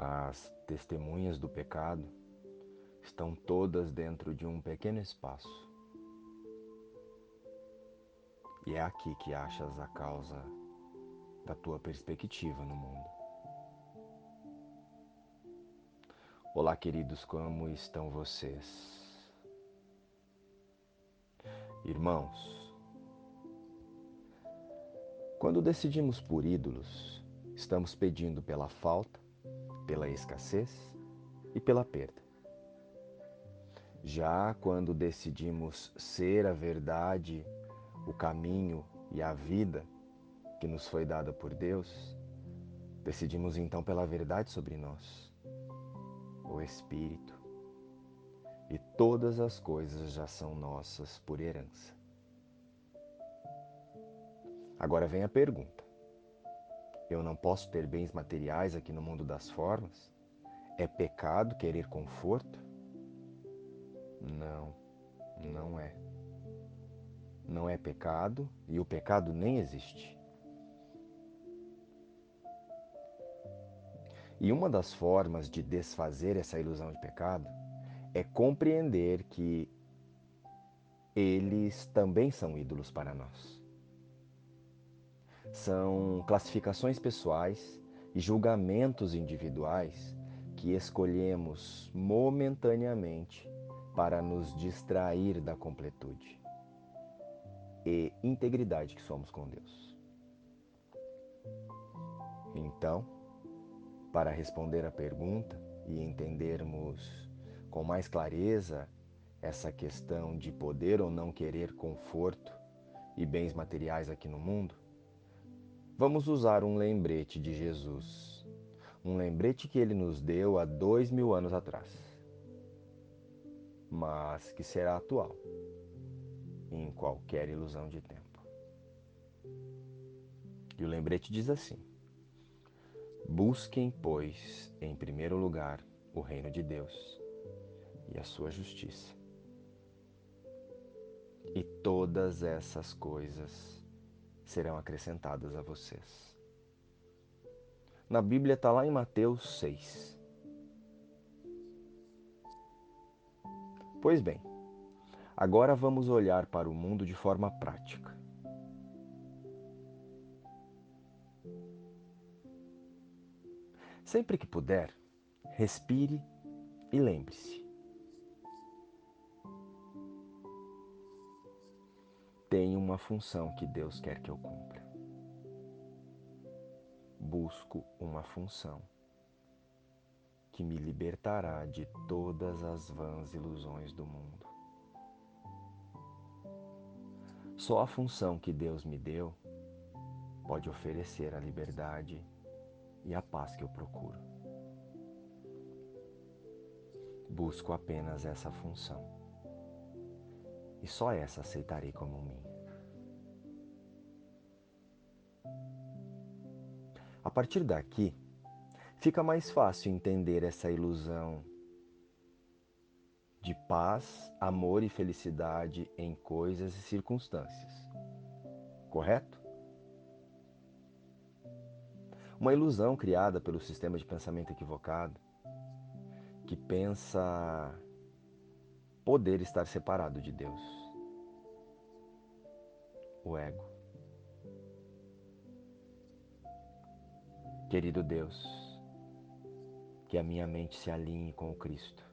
As testemunhas do pecado estão todas dentro de um pequeno espaço. E é aqui que achas a causa da tua perspectiva no mundo. Olá, queridos, como estão vocês? Irmãos, quando decidimos por ídolos, estamos pedindo pela falta, pela escassez e pela perda. Já quando decidimos ser a verdade, o caminho e a vida que nos foi dada por Deus, decidimos então pela verdade sobre nós, o Espírito, e todas as coisas já são nossas por herança. Agora vem a pergunta: eu não posso ter bens materiais aqui no mundo das formas? É pecado querer conforto? Não, não é. Não é pecado e o pecado nem existe. E uma das formas de desfazer essa ilusão de pecado é compreender que eles também são ídolos para nós. São classificações pessoais e julgamentos individuais que escolhemos momentaneamente para nos distrair da completude e integridade que somos com Deus. Então, para responder à pergunta e entendermos com mais clareza essa questão de poder ou não querer conforto e bens materiais aqui no mundo, vamos usar um lembrete de Jesus. Um lembrete que ele nos deu há dois mil anos atrás, mas que será atual em qualquer ilusão de tempo. E o lembrete diz assim: Busquem, pois, em primeiro lugar o reino de Deus e a sua justiça. E todas essas coisas serão acrescentadas a vocês. Na Bíblia está lá em Mateus 6. Pois bem, agora vamos olhar para o mundo de forma prática. Sempre que puder, respire e lembre-se: tenho uma função que Deus quer que eu cumpra. Busco uma função que me libertará de todas as vãs ilusões do mundo. Só a função que Deus me deu pode oferecer a liberdade e a paz que eu procuro. Busco apenas essa função e só essa aceitarei como minha. A partir daqui, fica mais fácil entender essa ilusão de paz, amor e felicidade em coisas e circunstâncias. Correto? Uma ilusão criada pelo sistema de pensamento equivocado que pensa poder estar separado de Deus. O ego. Querido Deus, que a minha mente se alinhe com o Cristo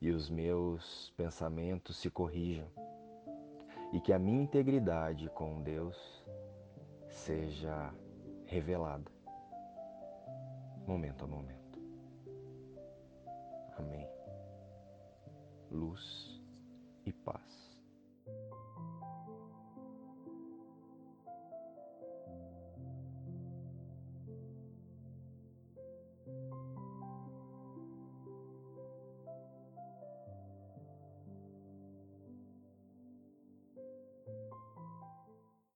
e os meus pensamentos se corrijam e que a minha integridade com Deus seja revelada momento a momento. Amém luz e paz.